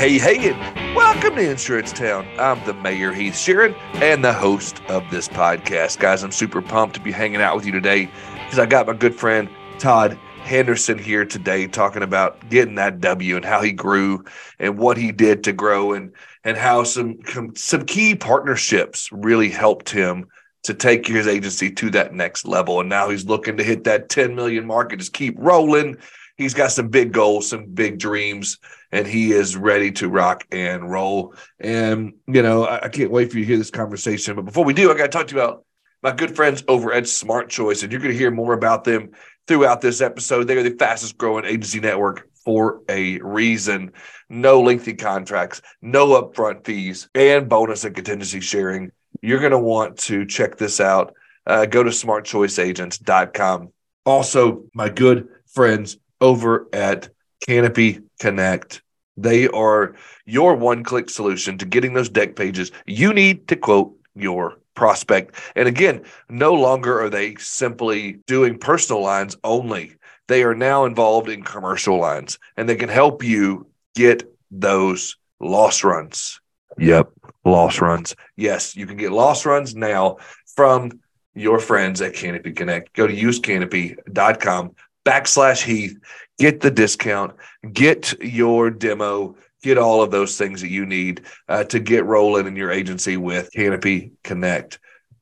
hey, hey, and welcome to Insurance Town. I'm the mayor, Heath Sheeran, and the host of this podcast. Guys, I'm super pumped to be hanging out with you today because I got my good friend Todd Henderson here today talking about getting that W and how he grew and what he did to grow and and how some some key partnerships really helped him to take his agency to that next level. And now he's looking to hit that 10 million mark and just keep rolling. He's got some big goals, some big dreams, and he is ready to rock and roll. And, you know, I, I can't wait for you to hear this conversation. But before we do, I got to talk to you about my good friends over at Smart Choice. And you're going to hear more about them throughout this episode. They are the fastest growing agency network for a reason. No lengthy contracts, no upfront fees, and bonus and contingency sharing. You're going to want to check this out. Uh, go to smartchoiceagents.com. Also, my good friends over at Canopy Connect. They are your one click solution to getting those dec pages you need to quote your prospect. And again, no longer are they simply doing personal lines only. They are now involved in commercial lines and they can help you get those loss runs. Yep, loss runs. Yes, you can get loss runs now from your friends at Canopy Connect. Go to usecanopy.com backslash Heath, get the discount, get your demo, get all of those things that you need uh, to get rolling in your agency with Canopy Connect.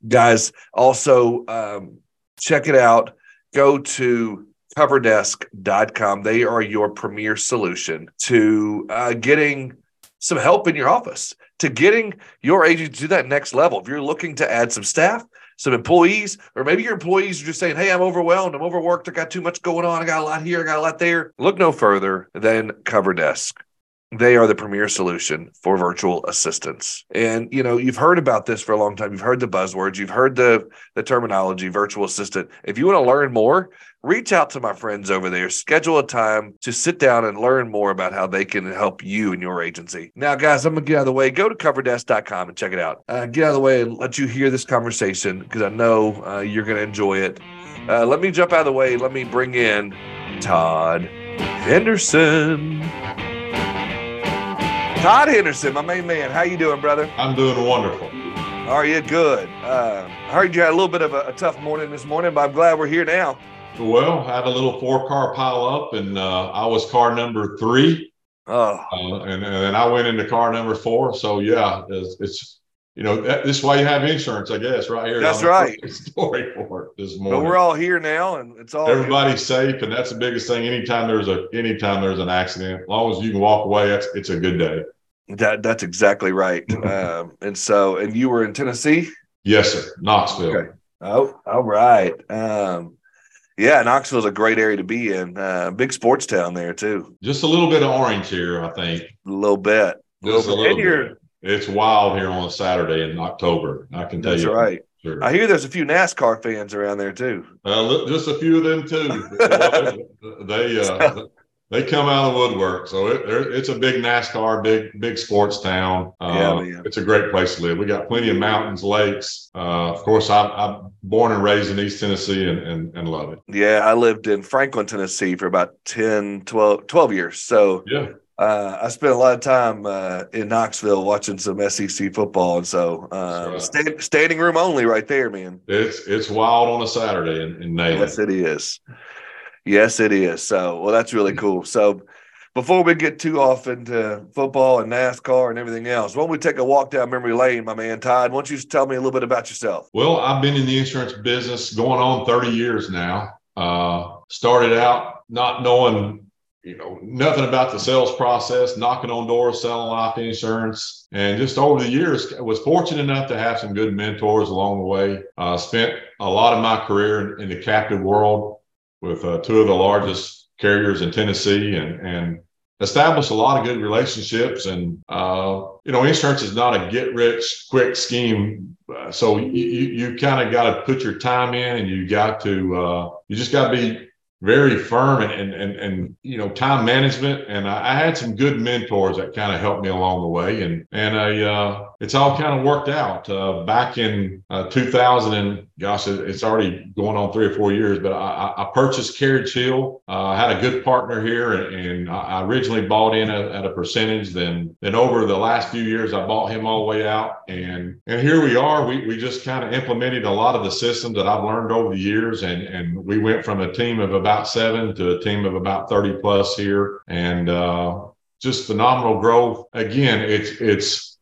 Guys, also um, check it out. Go to coverdesk.com. They are your premier solution to uh, getting some help in your office, to getting your agency to that next level. If you're looking to add some staff, some employees, or maybe your employees are just saying, Hey, I'm overwhelmed, I'm overworked, I got too much going on, I got a lot here, I got a lot there. Look no further than CoverDesk. They are the premier solution for virtual assistants. And you know, you've heard about this for a long time. You've heard the buzzwords, you've heard the the terminology virtual assistant. If you want to learn more, reach out to my friends over there. Schedule a time to sit down and learn more about how they can help you and your agency. Now, guys, I'm to get out of the way. Go to coverdesk.com and check it out. Uh, get out of the way and let you hear this conversation because I know uh, you're to enjoy it. Uh, let me jump out of the way. Let me bring in Todd Henderson. Todd Henderson, my main man. How you doing, brother? I'm doing wonderful. Are you good? Uh, I heard you had a little bit of a, a tough morning this morning, but I'm glad we're here now. Well, I had a little four car pile up, and uh, I was car number three. Oh, uh, and, and I went into car number four. So yeah, it's, it's you know that, this is why you have insurance, I guess, right here. That's right. Story for it this morning. But we're all here now, and it's all everybody's safe, and that's the biggest thing. Anytime there's a anytime there's an accident, as long as you can walk away, it's it's a good day. That that's exactly right. um, and so, and you were in Tennessee. Yes, sir. Knoxville. Okay. Oh, all right. Um, yeah, Knoxville's a great area to be in. Uh, big sports town there too. Just a little bit of orange here, I think. A little bit. Just a little bit. It's wild here on a Saturday in October. I can tell that's you. That's right. Sure. I hear there's a few NASCAR fans around there too. Uh, just a few of them too. they uh, they come out of the woodwork. So it, it's a big NASCAR, big big sports town. Uh, yeah, it's a great place to live. We got plenty of mountains, lakes. Uh, of course, I, I'm born and raised in East Tennessee and, and, and love it. Yeah, I lived in Franklin, Tennessee for about 10, 12, 12 years. So yeah. Uh, I spent a lot of time uh, in Knoxville watching some SEC football, and so uh, right. stand, standing room only right there, man. It's it's wild on a Saturday in, in. Yes, it is. Yes, it is. So, well, that's really cool. So, before we get too off into football and NASCAR and everything else, why don't we take a walk down memory lane, my man Todd? Why don't you tell me a little bit about yourself? Well, I've been in the insurance business going on 30 years now. Uh, started out not knowing, you know, nothing about the sales process, knocking on doors, selling life insurance, and just over the years, was fortunate enough to have some good mentors along the way. Uh, spent a lot of my career in, in the captive world with uh, two of the largest carriers in Tennessee and, and established a lot of good relationships. And, uh, you know, insurance is not a get rich quick scheme. Uh, so you, you kind of got to put your time in and you got to, uh, you just got to be very firm and, and, and, you know, time management. And I, I had some good mentors that kind of helped me along the way. And, and I, uh, it's all kind of worked out. Uh, back in uh, 2000 and gosh, it's already going on three or four years, but I, I purchased Carriage Hill. Uh, I had a good partner here, and, and I originally bought in at, at, a percentage. Then, then over the last few years, I bought him all the way out, and and here we are. We we just kind of implemented a lot of the systems that I've learned over the years, and and we went from a team of about seven to a team of about 30 plus here, and uh, just phenomenal growth. Again, it's it's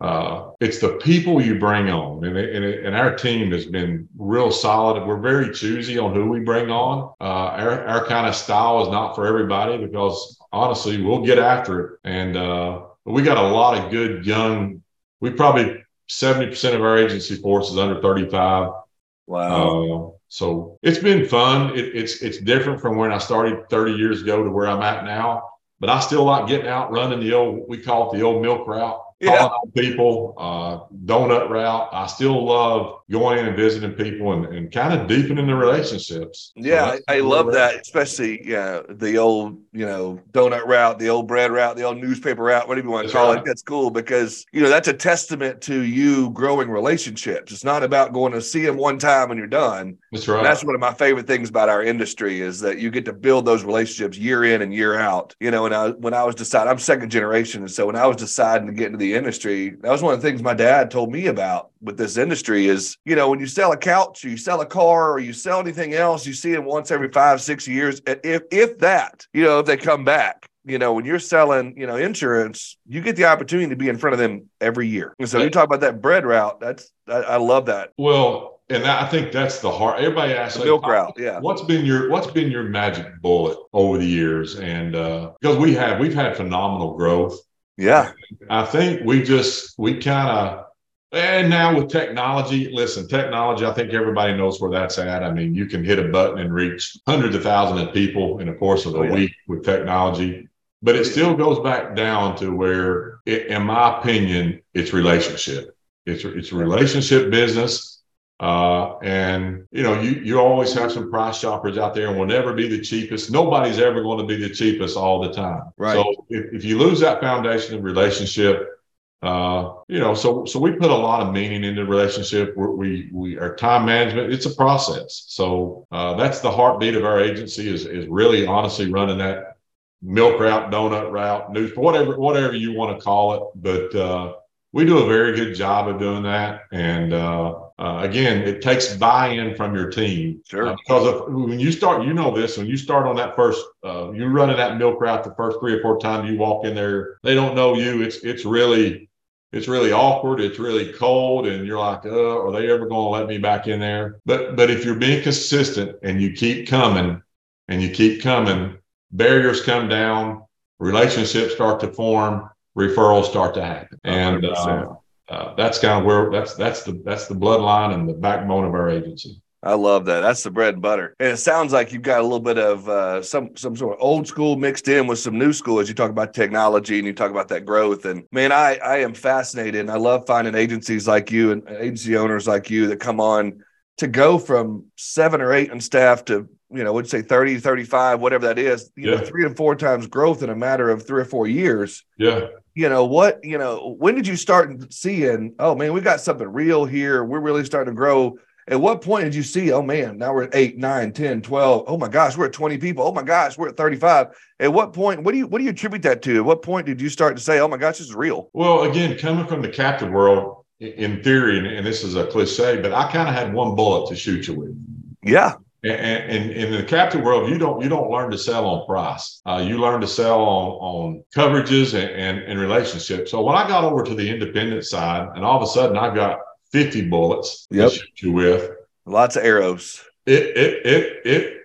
uh, it's the people you bring on, and, and, and, our team has been real solid. We're very choosy on who we bring on. Uh, our, our kind of style is not for everybody because honestly, we'll get after it. And uh, we got a lot of good young. We probably seventy percent of our agency force is under thirty-five. Wow. Uh, so it's been fun. It, it's it's different from when I started thirty years ago to where I'm at now. But I still like getting out running the old. We call it the old milk route yeah. people, uh, donut route. I still love going in and visiting people and, and kind of deepening the relationships. Yeah, so I, I love that, especially yeah, the old, you know, donut route, the old bread route, the old newspaper route, whatever you want to call right. it. That's cool because, you know, that's a testament to you growing relationships. It's not about going to see them one time and you're done. That's right. And that's one of my favorite things about our industry is that you get to build those relationships year in and year out. You know, and I when I was deciding, I'm second generation, and so when I was deciding to get into the industry, that was one of the things my dad told me about with this industry is, you know, when you sell a couch or you sell a car or you sell anything else, you see them once every five, six years. If if that, you know, if they come back. You know, when you're selling, you know, insurance, you get the opportunity to be in front of them every year. And so you talk about that bread route. That's I, I love that. Well, and I think that's the heart. Everybody asks, the milk route, yeah. What's been your What's been your magic bullet over the years? And uh, because we have we've had phenomenal growth, yeah. I think we just, we kind of, and now with technology, listen, technology, I think everybody knows where that's at. I mean, you can hit a button and reach hundreds of thousands of people in the course of a oh, yeah. week with technology. But it still goes back down to where, it, in my opinion, it's relationship. It's, it's a relationship business uh, and you know, you you always have some price shoppers out there, and will never be the cheapest. Nobody's ever going to be the cheapest all the time. Right. So if, if you lose that foundation of relationship, uh, you know, so so we put a lot of meaning into the relationship. We're, we we our time management. It's a process. So uh, that's the heartbeat of our agency. Is is really honestly running that milk route, donut route, news, whatever whatever you want to call it. But uh, we do a very good job of doing that. And uh, uh, again, it takes buy-in from your team. Sure. Uh, because of, when you start, you know this. When you start on that first, uh, you're running that milk route the first three or four times you walk in there. They don't know you. It's it's really it's really awkward. It's really cold, and you're like, "Uh, are they ever going to let me back in there?" But but if you're being consistent and you keep coming and you keep coming, barriers come down, relationships start to form referrals start to happen, and uh, uh, that's kind of where that's that's the that's the bloodline and the backbone of our agency. I love that. That's the bread and butter. And it sounds like you've got a little bit of uh, some some sort of old school mixed in with some new school as you talk about technology and you talk about that growth. And man, I I am fascinated and I love finding agencies like you and agency owners like you that come on to go from seven or eight in staff to you know, would say 30, 35, whatever that is, you yeah. know, three and four times growth in a matter of three or four years. Yeah you know what you know when did you start seeing oh man we got something real here we're really starting to grow at what point did you see oh man now we're at 8 9 10 12 oh my gosh we're at 20 people. Oh my gosh we're at 35 at what point what do you what do you attribute that to? At what point did you start to say oh my gosh this is real? Well again coming from the captive world in theory and this is a cliche but i kind of had one bullet to shoot you with. Yeah. And, in the captive world, you don't you don't learn to sell on price. Uh, you learn to sell on on coverages and, and, and relationships. So when I got over to the independent side, and all of a sudden I've got 50 bullets yep. to shoot you with, lots of arrows. It it it it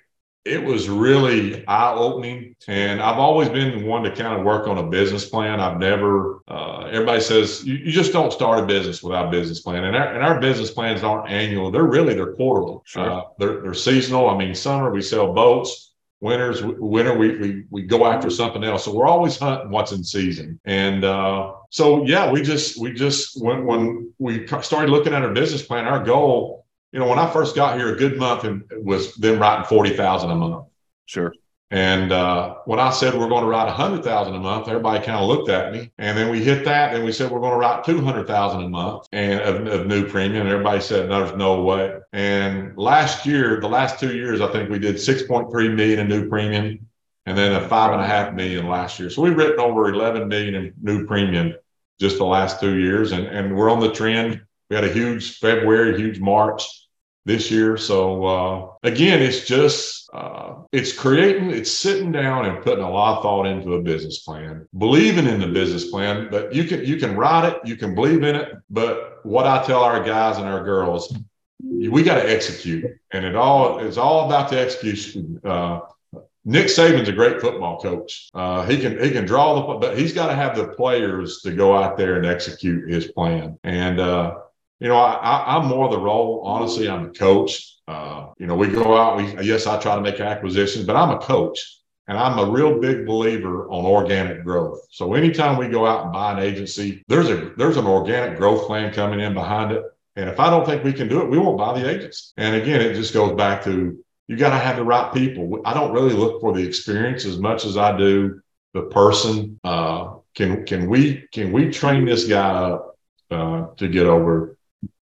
it was really eye opening. And I've always been one to kind of work on a business plan. I've never, uh, everybody says you, you, just don't start a business without a business plan. And our, and our business plans aren't annual. They're really, they're quarterly. Sure. Uh, they're, they're seasonal. I mean, summer we sell boats. Winters, winter, we, we, we go after something else. So we're always hunting what's in season. And, uh, so yeah, we just, we just, when, when we started looking at our business plan, our goal you know, when I first got here, a good month and was then writing forty thousand a month. Sure. And uh, when I said we're going to write a hundred thousand a month, everybody kind of looked at me. And then we hit that, and we said we're going to write two hundred thousand a month and of, of, new premium. And everybody said no, there's no way. And last year, the last two years, I think we did six point three million in new premium, and then a five and a half million last year. So we've written over eleven million in new premium just the last two years, and and we're on the trend. We had a huge February, huge March this year. So uh, again, it's just uh, it's creating, it's sitting down and putting a lot of thought into a business plan, believing in the business plan. But you can you can write it, you can believe in it. But what I tell our guys and our girls, we got to execute, and it all it's all about the execution. Uh, Nick Saban's a great football coach. Uh, he can he can draw the, but he's got to have the players to go out there and execute his plan. And uh, you know, I, am more the role. Honestly, I'm a coach. Uh, you know, we go out. We yes, I try to make acquisitions, but I'm a coach, and I'm a real big believer on organic growth. So anytime we go out and buy an agency, there's a there's an organic growth plan coming in behind it. And if I don't think we can do it, we won't buy the agency. And again, it just goes back to you got to have the right people. I don't really look for the experience as much as I do the person. Uh, can can we can we train this guy up uh, to get over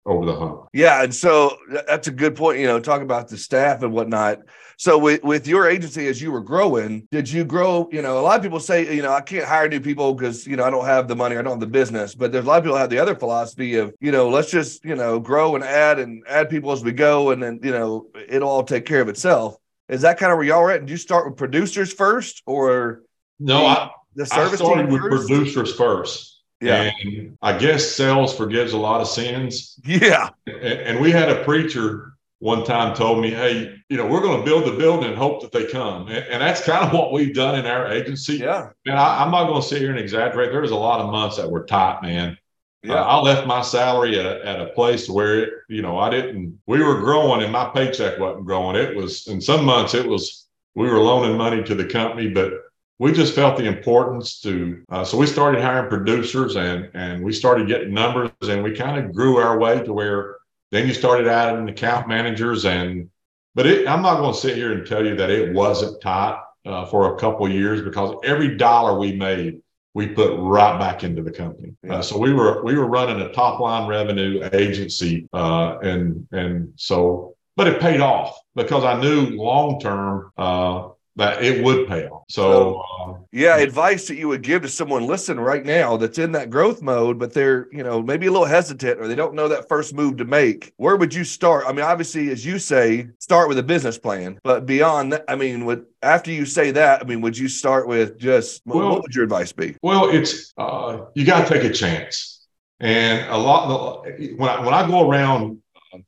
over the hump. Yeah, and so that's a good point. You know, talk about the staff and whatnot. So with with your agency as you were growing, did you grow? You know, a lot of people say, you know, I can't hire new people because you know I don't have the money, I don't have the business. But there's a lot of people have the other philosophy of, you know, let's just you know grow and add and add people as we go, and then you know it'll all take care of itself. Is that kind of where y'all are at? Did you start with producers first, or no? The, I the service I started team with first? producers first. Yeah. And I guess sales forgives a lot of sins. Yeah. And, we had a preacher one time told me, hey, you know, we're going to build the building and hope that they come. And, and that's kind of what we've done in our agency. Yeah. And I, am not going to sit here and exaggerate. There was a lot of months that were tight, man. Yeah. Uh, I left my salary at, at a place where, it, you know, I didn't, we were growing and my paycheck wasn't growing. It was, in some months, it was, we were loaning money to the company, but we just felt the importance to uh, so we started hiring producers and and we started getting numbers and we kind of grew our way to where then you started adding account managers and but it, i'm not going to sit here and tell you that it wasn't tight uh, for a couple years because every dollar we made we put right back into the company. Uh, so we were we were running a top line revenue agency uh, and and so but it paid off because i knew long term uh, that it would pay off. So, uh, yeah, advice that you would give to someone listen right now that's in that growth mode, but they're, you know, maybe a little hesitant or they don't know that first move to make. Where would you start? I mean, obviously, as you say, start with a business plan, but beyond that, I mean, with after you say that, I mean, would you start with just well, what would your advice be? Well, it's uh, you got to take a chance, and a lot when I, when I go around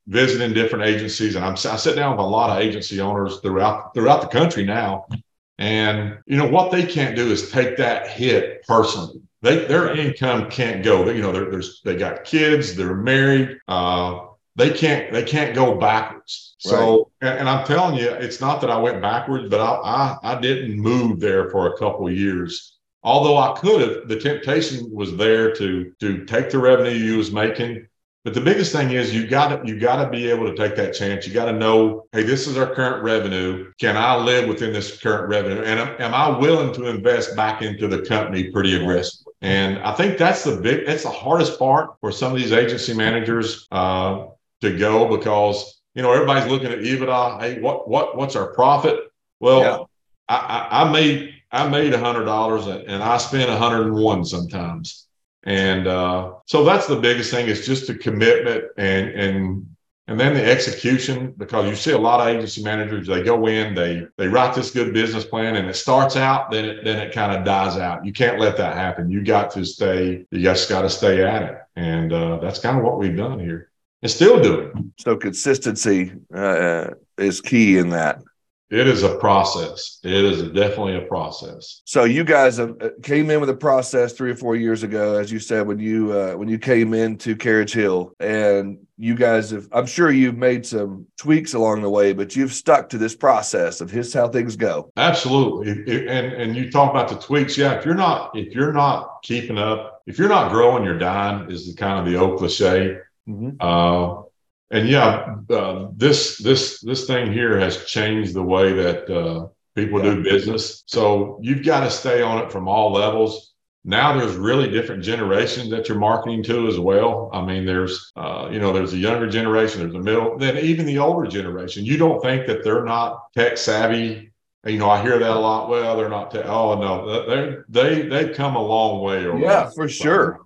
visiting different agencies, and I'm I sit down with a lot of agency owners throughout throughout the country now, and you know what they can't do is take that hit personally. They, their income can't go. You know, there's they got kids, they're married. Uh, they can't they can't go backwards. So, right. and, and, I'm telling you, it's not that I went backwards, but I I, I didn't move there for a couple of years although I could have, the temptation was there to to take the revenue you was making but the biggest thing is you got to you got to be able to take that chance. You got to know, hey, this is our current revenue. Can I live within this current revenue? And am, am I willing to invest back into the company pretty aggressively? And I think that's the big that's the hardest part for some of these agency managers uh, to go because you know everybody's looking at EBITDA. Hey, what what what's our profit? Well, yeah. I, I, I made I made a hundred dollars and I spent a hundred and one sometimes. And uh, so that's the biggest thing is just the commitment and and and then the execution because you see a lot of agency managers they go in they they write this good business plan and it starts out then it then it kind of dies out. You can't let that happen. You got to stay you just got to stay at it. And uh, that's kind of what we've done here and still doing so consistency uh, is key in that it is a process. It is definitely a process. So you guys have, uh, came in with a process three or four years ago, as you said when you uh, when you came into Carriage Hill, and you guys have. I'm sure you've made some tweaks along the way, but you've stuck to this process of here's how things go. Absolutely, and and you talk about the tweaks. Yeah, if you're not if you're not keeping up, if you're not growing, you're dying. Is the kind of the old cliche. Mm-hmm. Uh, and yeah, uh, this this this thing here has changed the way that uh, People yeah. do business. So you've got to stay on it from all levels. Now there's really different generations that you're marketing to as well. I mean, there's, uh, you know, there's a younger generation, there's a middle, then even the older generation. You don't think that they're not tech savvy you know, I hear that a lot. Well, they're not. Te- oh no, they they they've come a long way. yeah, for sure.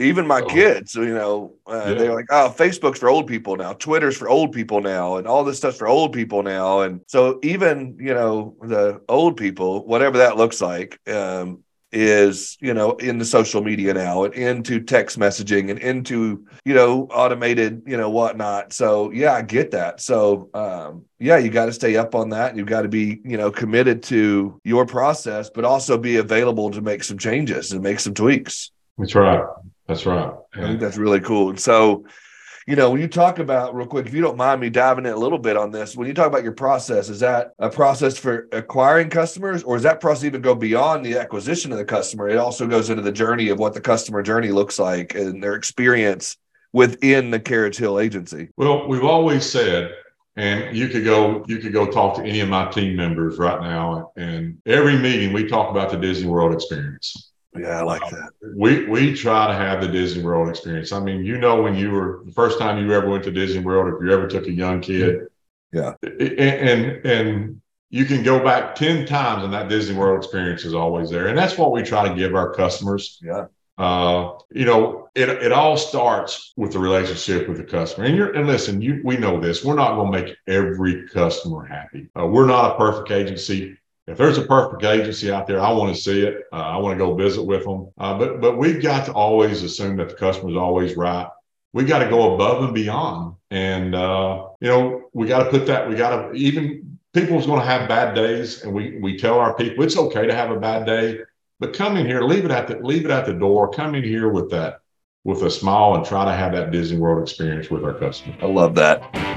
Even my kids, you know, uh, yeah. they're like, "Oh, Facebook's for old people now. Twitter's for old people now, and all this stuff's for old people now." And so, even you know, the old people, whatever that looks like, um, is you know in the social media now and into text messaging and into you know automated you know whatnot so yeah i get that so um yeah you got to stay up on that you've got to be you know committed to your process but also be available to make some changes and make some tweaks that's right that's right yeah. i think that's really cool and so you know, when you talk about real quick, if you don't mind me diving in a little bit on this, when you talk about your process, is that a process for acquiring customers, or does that process even go beyond the acquisition of the customer? It also goes into the journey of what the customer journey looks like and their experience within the Carriage Hill agency. Well, we've always said and you could go you could go talk to any of my team members right now and every meeting we talk about the disney world experience yeah, I like that. We we try to have the Disney World experience. I mean, you know, when you were the first time you ever went to Disney World, if you ever took a young kid, yeah, and and you can go back ten times, and that Disney World experience is always there. And that's what we try to give our customers. Yeah. Uh, you know, it, it all starts with the relationship with the customer. And you're and listen, you we know this. We're not going to make every customer happy. Uh, we're not a perfect agency if there's a perfect agency out there, I want to see it. Uh, I want to go visit with them. Uh, but but we've got to always assume that the customer is always right. We got to go above and beyond, and uh, you know we got to put that. We got to even people's going to have bad days, and we we tell our people it's okay to have a bad day, but come in here, leave it at the leave it at the door. Come in here with that with a smile and try to have that Disney World experience with our customer. I love that.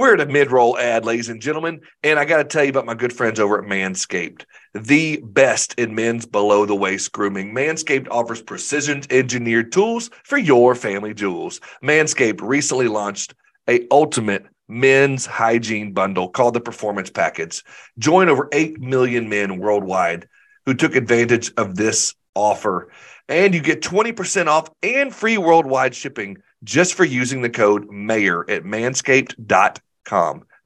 We're at a mid roll ad, ladies and gentlemen, and I got to tell you about my good friends over at Manscaped, the best in men's below the waist grooming. Manscaped offers precision engineered tools for your family jewels. Manscaped recently launched a ultimate men's hygiene bundle called the Performance Package. Join over 8 million men worldwide who took advantage of this offer. And you get 20% off and free worldwide shipping just for using the code MAYOR at manscaped.com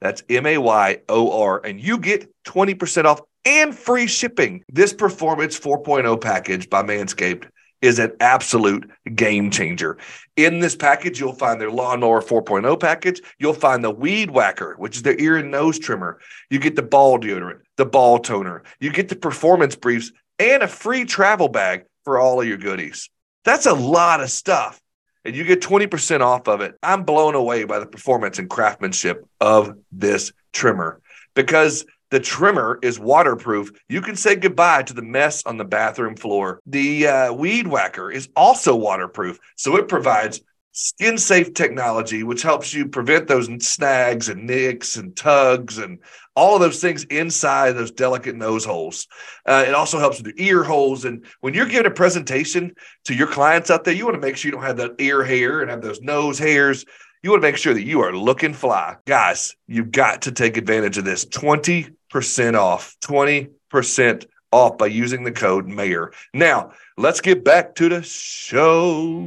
That's M A Y O R. And you get 20% off and free shipping. This Performance 4.0 package by Manscaped is an absolute game changer. In this package, you'll find their Lawnmower 4.0 package. You'll find the Weed Whacker, which is their ear and nose trimmer. You get the ball deodorant, the ball toner. You get the performance briefs and a free travel bag for all of your goodies. That's a lot of stuff and you get 20% off of it. I'm blown away by the performance and craftsmanship of this trimmer because the trimmer is waterproof. You can say goodbye to the mess on the bathroom floor. The uh, weed whacker is also waterproof, so it provides skin safe technology, which helps you prevent those snags and nicks and tugs and all of those things inside those delicate nose holes. Uh, it also helps with your ear holes. And when you're giving a presentation to your clients out there, you want to make sure you don't have that ear hair and have those nose hairs. You want to make sure that you are looking fly. Guys, you've got to take advantage of this 20% off, 20% off by using the code MAYOR. Now, let's get back to the show.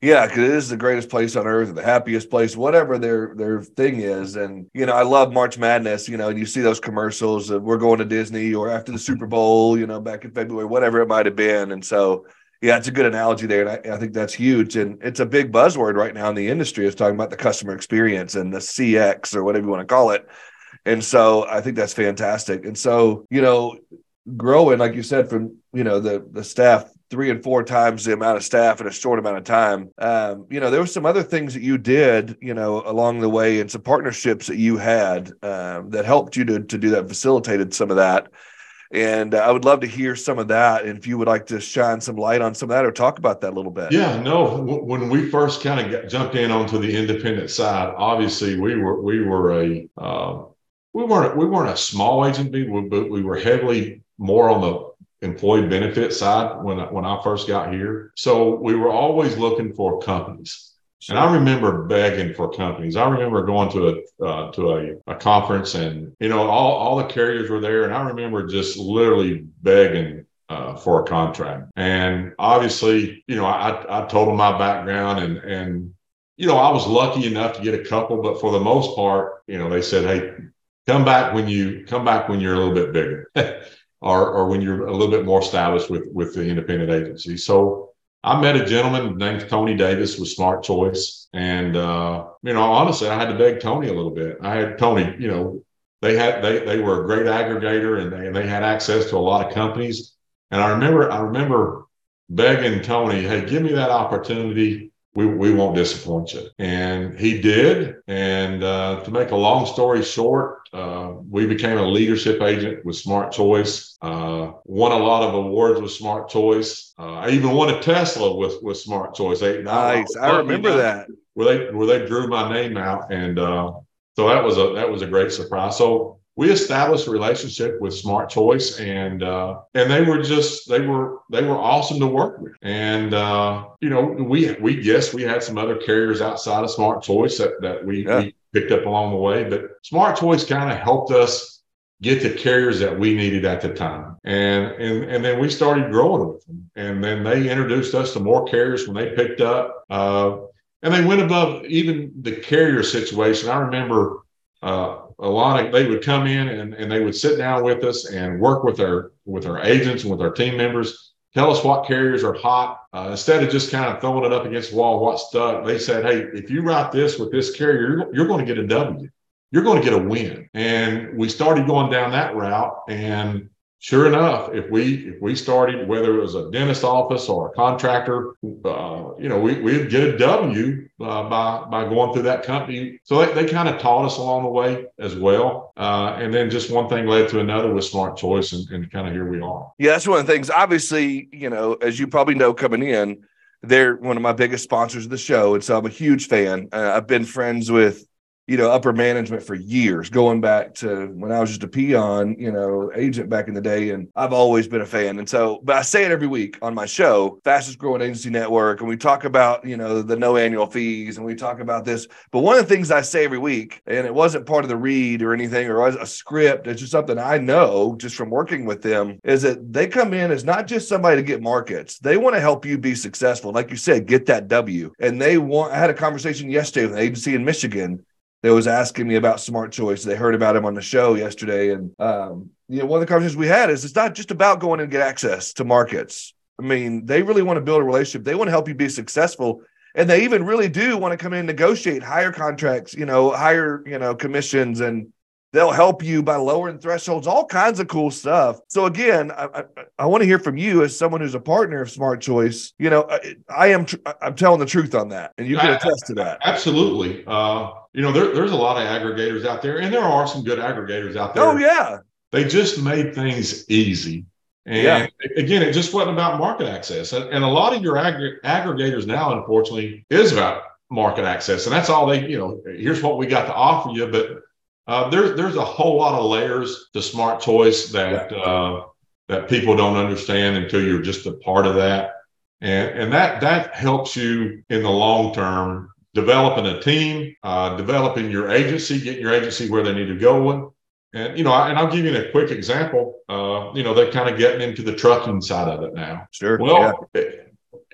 Yeah, because it is the greatest place on earth, the happiest place, whatever their their thing is. And you know, I love March Madness. You know, and you see those commercials of we're going to Disney or after the Super Bowl. You know, back in February, whatever it might have been. And so, yeah, it's a good analogy there, and I, I think that's huge. And it's a big buzzword right now in the industry is talking about the customer experience and the CX or whatever you want to call it. And so, I think that's fantastic. And so, you know, growing like you said from you know the the staff three and four times the amount of staff in a short amount of time. Um, you know, there were some other things that you did, you know, along the way and some partnerships that you had um, that helped you to, to do that, facilitated some of that. And uh, I would love to hear some of that. And if you would like to shine some light on some of that or talk about that a little bit. Yeah, no. When we first kind of jumped in onto the independent side, obviously we were we were a uh, we weren't we weren't a small agency, but we were heavily more on the employee benefit side when I, when I first got here. So we were always looking for companies. Sure. And I remember begging for companies. I remember going to a uh, to a, a conference, and you know, all all the carriers were there, and I remember just literally begging uh, for a contract. And obviously, you know, I, I told them my background and, and, you know, I was lucky enough to get a couple, but for the most part, you know, they said, Hey, come back when you come back when you're a little bit bigger or, or when you're a little bit more established with, with the independent agency. So I met a gentleman named Tony Davis with Smart Choice. And, uh, you know, honestly, I had to beg Tony a little bit. I had Tony, you know, they had, they, they were a great aggregator and they, and they had access to a lot of companies and I remember, I remember begging Tony, "Hey, give me that opportunity. We, we won't disappoint you." And he did. And uh, to make a long story short, uh, we became a leadership agent with Smart Choice. Uh, won a lot of awards with Smart Choice. Uh, I even won a Tesla with with Smart Choice. They, nice. I, I remember that. Where they where they drew my name out, and uh, so that was a that was a great surprise. So we established a relationship with Smart Choice, and uh, and they were just they were they were awesome to work with. And uh, you know, we we yes, we had some other carriers outside of Smart Choice that that we, yeah. we picked up along the way, but Smart Choice kind of helped us get the carriers that we needed at the time. And and and then we started growing with them. And then they introduced us to more carriers when they picked up. Uh, and they went above even the carrier situation. I remember uh, a lot of they would come in and, and they would sit down with us and work with our with our agents and with our team members tell us what carriers are hot. Uh, instead of just kind of throwing it up against the wall what's stuck they said hey if you write this with this carrier you're, you're going to get a w. You're going to get a win. And we started going down that route and sure enough, if we if we started, whether it was a dentist office or a contractor, uh, you know, we we'd get a W uh, by by going through that company. So they, they kind of taught us along the way as well. Uh, and then just one thing led to another with Smart Choice, and, and kind of here we are. Yeah, that's one of the things. Obviously, you know, as you probably know, coming in. They're one of my biggest sponsors of the show. And so I'm a huge fan. Uh, I've been friends with you know, upper management for years, going back to when I was just a peon, you know, agent back in the day. And I've always been a fan. And so, but I say it every week on my show, fastest growing agency network. And we talk about, you know, the no annual fees and we talk about this. But one of the things I say every week, and it wasn't part of the read or anything or a script, it's just something I know just from working with them, is that they come in as not just somebody to get markets. They want to help you be successful. Like you said, get that W. And they want, I had a conversation yesterday with an agency in Michigan that was asking me about Smart Choice. They heard about him on the show yesterday, and um, you know, one of the conversations we had is it's not just about going and get access to markets. I mean, they really want to build a relationship. They want to help you be successful, and they even really do want to come in and negotiate higher contracts, you know, higher you know commissions and They'll help you by lowering thresholds, all kinds of cool stuff. So again, I, I, I want to hear from you as someone who's a partner of Smart Choice. You know, I, I am tr- I'm telling the truth on that, and you can attest to that. Absolutely. Uh, you know, there, there's a lot of aggregators out there, and there are some good aggregators out there. Oh yeah, they just made things easy. And yeah. again, it just wasn't about market access. And, and a lot of your aggr- aggregators now, unfortunately, is about market access. And that's all they, you know, here's what we got to offer you. But uh, there's there's a whole lot of layers to smart choice that uh, that people don't understand until you're just a part of that, and and that that helps you in the long term developing a team, uh, developing your agency, getting your agency where they need to go. And you know, I, and I'll give you a quick example. Uh, you know, they're kind of getting into the trucking side of it now. Sure. Well, yeah.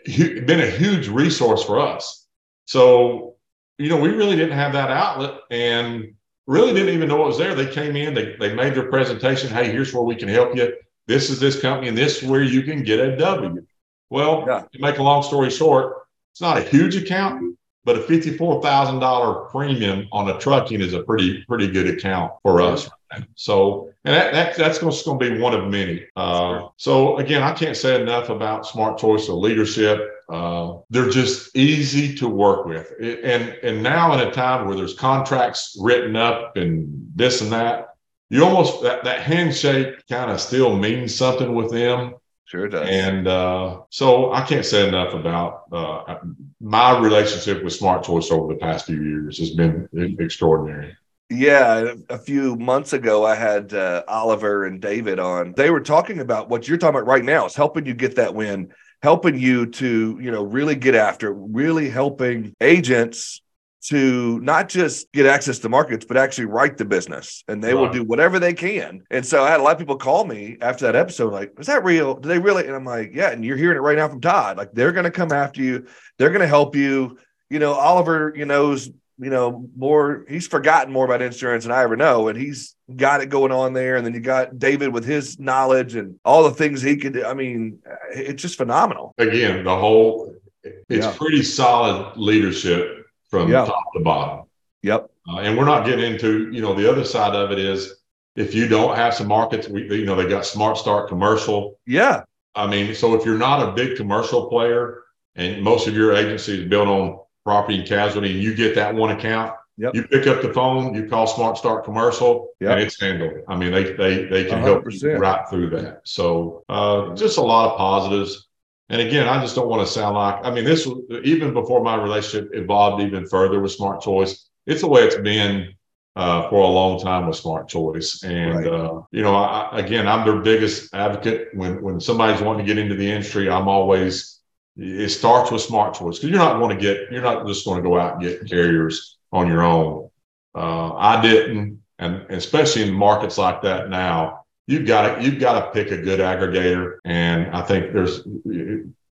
it, been a huge resource for us. So, you know, we really didn't have that outlet, and really didn't even know what was there. They came in, they, they made their presentation. Hey, here's where we can help you. This is this company, and this is where you can get a W. Well, yeah. to make a long story short, it's not a huge account, but a $54,000 premium on a trucking is a pretty, pretty good account for us. So, and that, that that's going to be one of many. Uh, so again, I can't say enough about smart choice of leadership. Uh, they're just easy to work with. And, and now in a time where there's contracts written up and this and that, you almost, that, that handshake kind of still means something with them. Sure does. And uh, so I can't say enough about uh, my relationship with Smart Choice over the past few years has been extraordinary. Yeah, a few months ago, I had uh, Oliver and David on. They were talking about what you're talking about right now is helping you get that win helping you to, you know, really get after, it, really helping agents to not just get access to markets, but actually write the business. And they right. will do whatever they can. And so I had a lot of people call me after that episode, like, is that real? Do they really? And I'm like, yeah. And you're hearing it right now from Todd. Like, they're going to come after you, they're going to help you. You know, Oliver, you knows, you know, more, he's forgotten more about insurance than I ever know. And he's got it going on there. And then you got David with his knowledge and all the things he could do. I mean, it's just phenomenal. Again, the whole, it's yeah. pretty solid leadership from yep. top to bottom. Yep. Uh, and we're not getting into, you know, the other side of it is if you don't have some markets, we, you know, they got Smart Start commercial. Yeah. I mean, so if you're not a big commercial player and most of your agency is built on property and casualty, and you get that one account, yep. you pick up the phone, you call Smart Start commercial, yep. and it's handled. I mean, they they they can 100%. help you right through that. So uh, just a lot of positives. And again, I just don't want to sound like, I mean, this was even before my relationship evolved even further with Smart Choice. It's the way it's been uh, for a long time with Smart Choice. And, right. uh, you know, I, again, I'm their biggest advocate. When, when somebody's wanting to get into the industry, I'm always, it starts with Smart Choice because you're not going to get, you're not just going to go out and get carriers on your own. Uh, I didn't. And especially in markets like that now, you've got to you've got to pick a good aggregator, and I think there's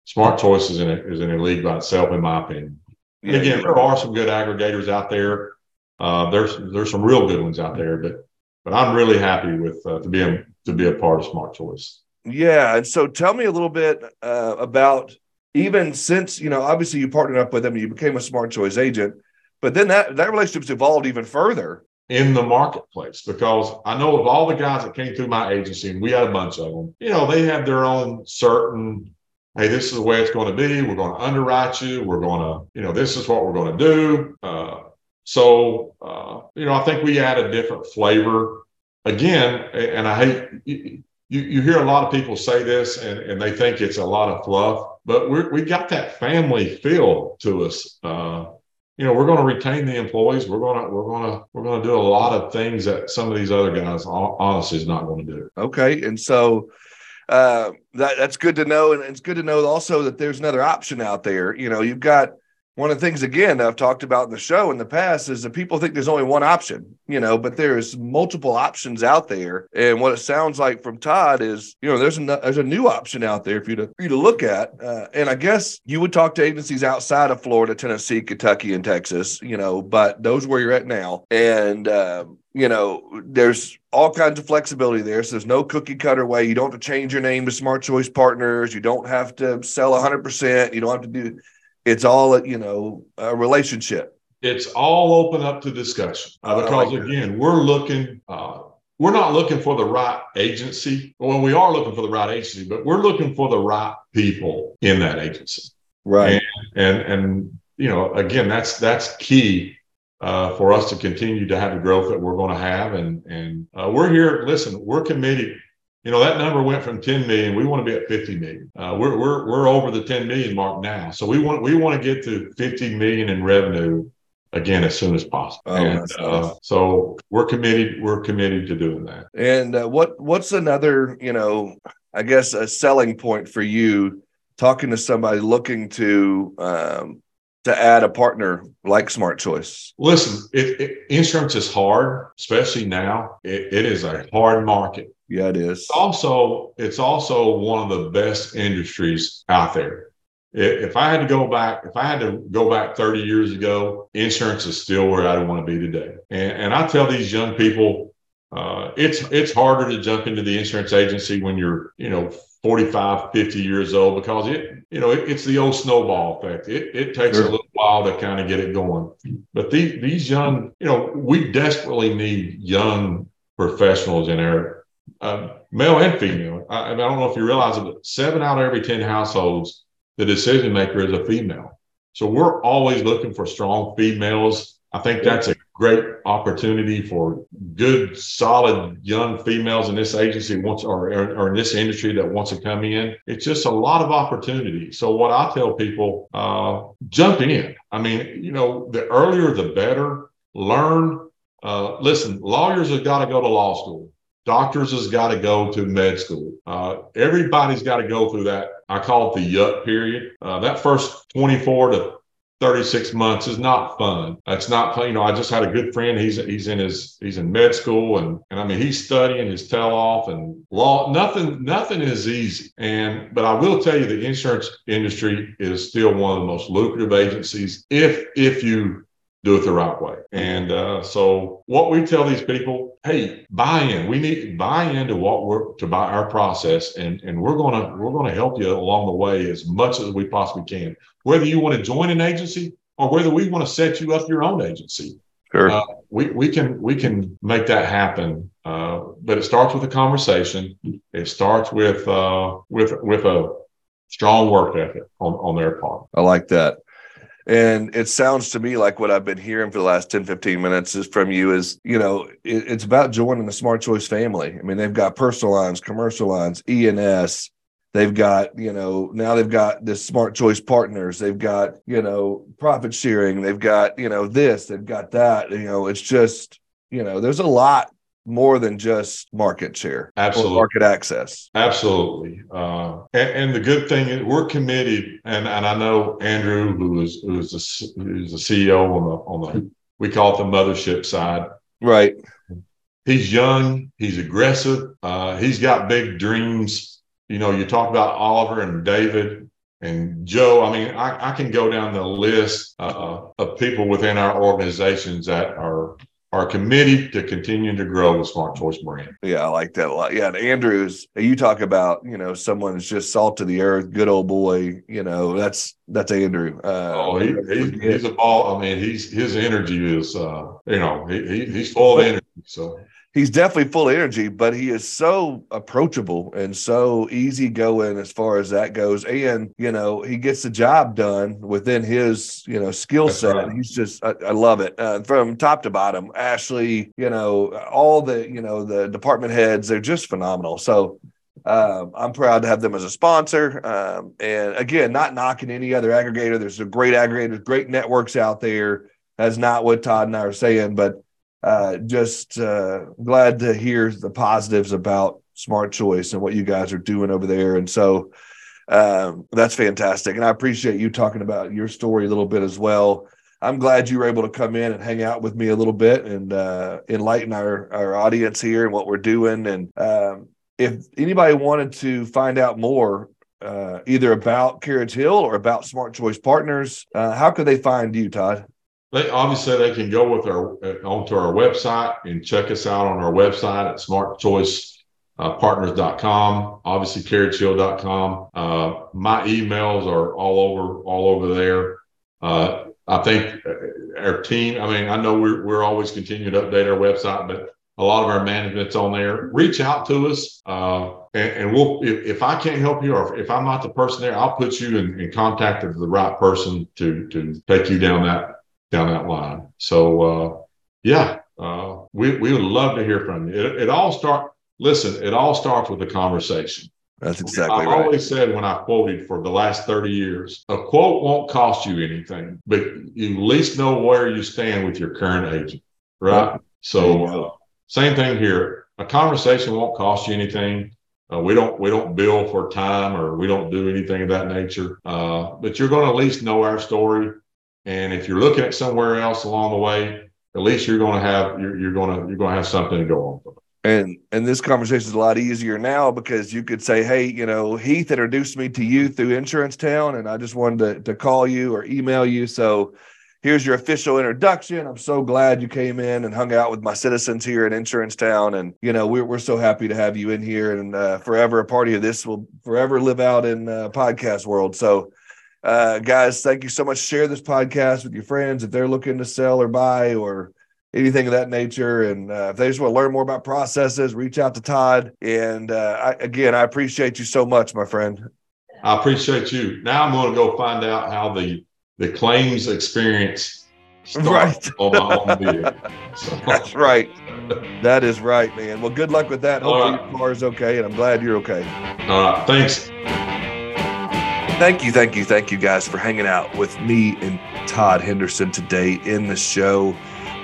smart choices in it is in a league by itself, in my opinion. Again, there are some good aggregators out there. Uh, there's there's some real good ones out there, but but I'm really happy with uh, to be a, to be a part of Smart Choice. Yeah, and so tell me a little bit uh, about even since you know obviously you partnered up with them, you became a Smart Choice agent, but then that that relationship's evolved even further in the marketplace because I know of all the guys that came through my agency, and we had a bunch of them, you know, they have their own certain, hey, this is the way it's going to be. We're going to underwrite you. We're going to, you know, this is what we're going to do. Uh, so, uh, you know, I think we add a different flavor. Again, and I hate, you, you hear a lot of people say this and, and they think it's a lot of fluff, but we we got that family feel to us. Uh, you know, we're going to retain the employees. We're going to we're going to we're going to do a lot of things that some of these other guys honestly is not going to do. Okay, and so uh, that that's good to know, and it's good to know also that there's another option out there. You know, you've got one of the things again I've talked about in the show in the past is that people think there's only one option, you know, but there's multiple options out there. And what it sounds like from Todd is, you know, there's a there's a new option out there for you to for you to look at. Uh, and I guess you would talk to agencies outside of Florida, Tennessee, Kentucky, and Texas, you know, but those where you're at now. And um, you know, there's all kinds of flexibility there. So there's no cookie cutter way. You don't have to change your name to Smart Choice Partners. You don't have to sell 100%. You don't have to do it's all you know a relationship. It's all open up to discussion. Uh, because like again we're looking uh, we're not looking for the right agency. Well we are looking for the right agency but we're looking for the right people in that agency. Right. And and, and you know again that's that's key uh, for us to continue to have the growth that we're going to have. And and uh, we're here listen we're committed you know that number went from 10 million we want to be at 50 million uh, we're, we're, we're over the 10 million mark now so we want we want to get to 50 million in revenue again as soon as possible oh, and uh, nice. so we're committed we're committed to doing that and uh, what what's another you know i guess a selling point for you talking to somebody looking to um, to add a partner like Smart Choice? Listen, it, it, insurance is hard, especially now. It, it is a hard market. Yeah, it is. It's also, it's also one of the best industries out there. If I had to go back, if I had to go back 30 years ago, insurance is still where I want to be today. And, and I tell these young people, uh, it's it's harder to jump into the insurance agency when you're, you know, 45, 50 years old because it, you know, it, it's the old snowball effect. It, it takes sure. a little while to kind of get it going. But the, these young, you know, we desperately need young professionals in our uh, male and female. I, I, don't know if you realize it, but seven out of every 10 households, the decision maker is a female. So we're always looking for strong females. I think that's a great opportunity for good, solid young females in this agency wants or, or in this industry that wants to come in. It's just a lot of opportunity. So what I tell people, uh, jump in. I mean, you know, the earlier the better. Learn. Uh, listen, lawyers have got to go to law school. Doctors has got to go to med school. Uh, everybody's got to go through that I call it the yuck period. Uh, that first 24 to 36 months is not fun. It's not fun. You know, I just had a good friend. He's he's in his he's in med school and and I mean he's studying his tail off and law. Nothing nothing is easy. And but I will tell you the insurance industry is still one of the most lucrative agencies if if you do it the right way. And uh, so what we tell these people, hey, buy in. We need buy into what we're to buy our process, and and we're gonna we're gonna help you along the way as much as we possibly can. Whether you want to join an agency or whether we want to set you up your own agency. Sure. Uh, we, we can we can make that happen, uh, but it starts with a conversation. It starts with uh, with with a strong work ethic on, on their part. I like that. And it sounds to me like what I've been hearing for the last 10, 15 minutes is from you is, you know, it, it's about joining the Smart Choice family. I mean, they've got personal lines, commercial lines, E&S. They've got, you know, now they've got this Smart Choice partners. They've got, you know, profit sharing. They've got, you know, this, they've got that. You know, it's just, you know, there's a lot more than just market share Absolutely. market access. Absolutely. Uh, and, and, the good thing is we're committed, and, and I know Andrew, who is who is the, who's the CEO on the on the we call it the mothership side. Right. He's young. He's aggressive. Uh, he's got big dreams. You know, you talk about Oliver and David and Joe. I mean, I, I can go down the list uh, of people within our organizations that are are committed to continuing to grow the Smart Choice brand. Yeah, I like that a lot. Yeah, and Andrews, you talk about you know someone who's just salt to the earth, good old boy. You know that's that's Andrew. Uh, oh, he, he, he's a ball. I mean, he's his energy is uh, you know he, he's full of energy. So he's definitely full of energy, but he is so approachable and so easygoing as far as that goes. And, you know, he gets the job done within his, you know, skill set. Right. He's just, I, I love it uh, from top to bottom. Ashley, you know, all the, you know, the department heads, they're just phenomenal. So, um, I'm proud to have them as a sponsor. Um, and again, not knocking any other aggregator. There's a great aggregators, great networks out there. That's not what Todd and I are saying, but uh, just uh, glad to hear the positives about Smart Choice and what you guys are doing over there. And so um, that's fantastic. And I appreciate you talking about your story a little bit as well. I'm glad you were able to come in and hang out with me a little bit and uh, enlighten our, our audience here and what we're doing. And um, if anybody wanted to find out more, uh, either about Carriage Hill or about Smart Choice Partners, uh, how could they find you, Todd? They obviously they can go with our uh, onto our website and check us out on our website at smartchoicepartners.com. Obviously, carriagehill.com. Uh, my emails are all over all over there. Uh, I think uh, our team. I mean, I know we're we're always continuing to update our website, but a lot of our management's on there. Reach out to us, uh, and, and, we'll. If, if, I can't help you, or if I'm not the person there, I'll put you in, in contact with the right person to to take you down that down that line. So uh, yeah, uh, we we would love to hear from you. It, it all start. Listen, it all starts with a conversation. That's exactly I've right. always said when I quoted for the last 30 years, a quote won't cost you anything, but you at least know where you stand with your current agent, right? So uh, same thing here. A conversation won't cost you anything. Uh, we don't we don't bill for time or we don't do anything of that nature. Uh, but you're going to at least know our story. And if you're looking at somewhere else along the way, at least you're going to have you're, you're going to you're going to have something to go on. And and this conversation is a lot easier now because you could say, hey, you know, Heath introduced me to you through Insurance Town, and I just wanted to, to call you or email you. So here's your official introduction. I'm so glad you came in and hung out with my citizens here in Insurance Town. And, you know, we're, we're so happy to have you in here and uh, forever a party of this will forever live out in uh, podcast world. So uh, guys, thank you so much. Share this podcast with your friends if they're looking to sell or buy or anything of that nature. And uh, if they just want to learn more about processes, reach out to Todd. And uh, I, again, I appreciate you so much, my friend. I appreciate you. Now I'm going to go find out how the the claims experience right on my own video. So. That's right. That is right, man. Well, good luck with that. Hopefully right. your car is okay, and I'm glad you're okay. All right. Thanks. Thank you, thank you, thank you guys for hanging out with me and Todd Henderson today in the show.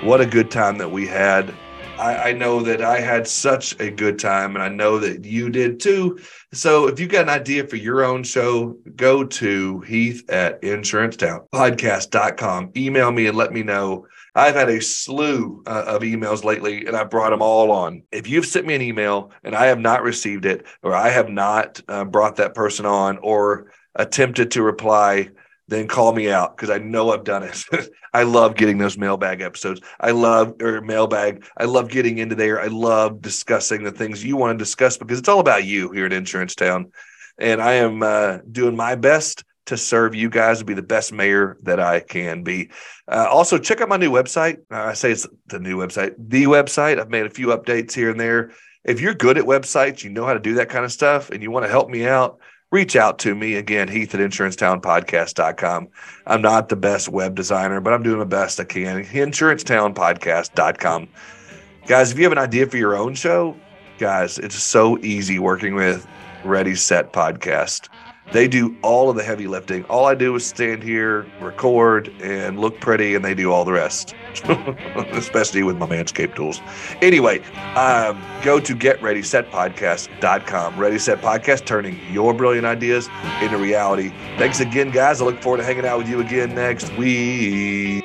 What a good time that we had. I, I, know that I had such a good time, and I know that you did too. So if you've got an idea for your own show, go to Heath at insurancetownpodcast.com. Email me and let me know. I've had a slew uh, of emails lately, and I brought them all on. If you've sent me an email and I have not received it, or I have not uh, brought that person on, or attempted to reply, then call me out because I know I've done it. I love getting those mailbag episodes. I love or mailbag. I love getting into there. I love discussing the things you want to discuss because it's all about you here at Insurance Town. And I am uh, doing my best to serve you guys to be the best mayor that I can be. Uh, also, check out my new website. Uh, I say it's the new website, the website. I've made a few updates here and there. If you're good at websites, you know how to do that kind of stuff, and you want to help me out, reach out to me again, Heath at insurancetownpodcast.com. I'm not the best web designer, but I'm doing the best I can. Insurancetownpodcast.com. Guys, if you have an idea for your own show, guys, it's so easy working with Ready Set Podcast. They do all of the heavy lifting. All I do is stand here, record, and look pretty, and they do all the rest, especially with my Manscaped tools. Anyway, um, go to getreadysetpodcast.com. Ready Set Podcast, turning your brilliant ideas into reality. Thanks again, guys. I look forward to hanging out with you again next week.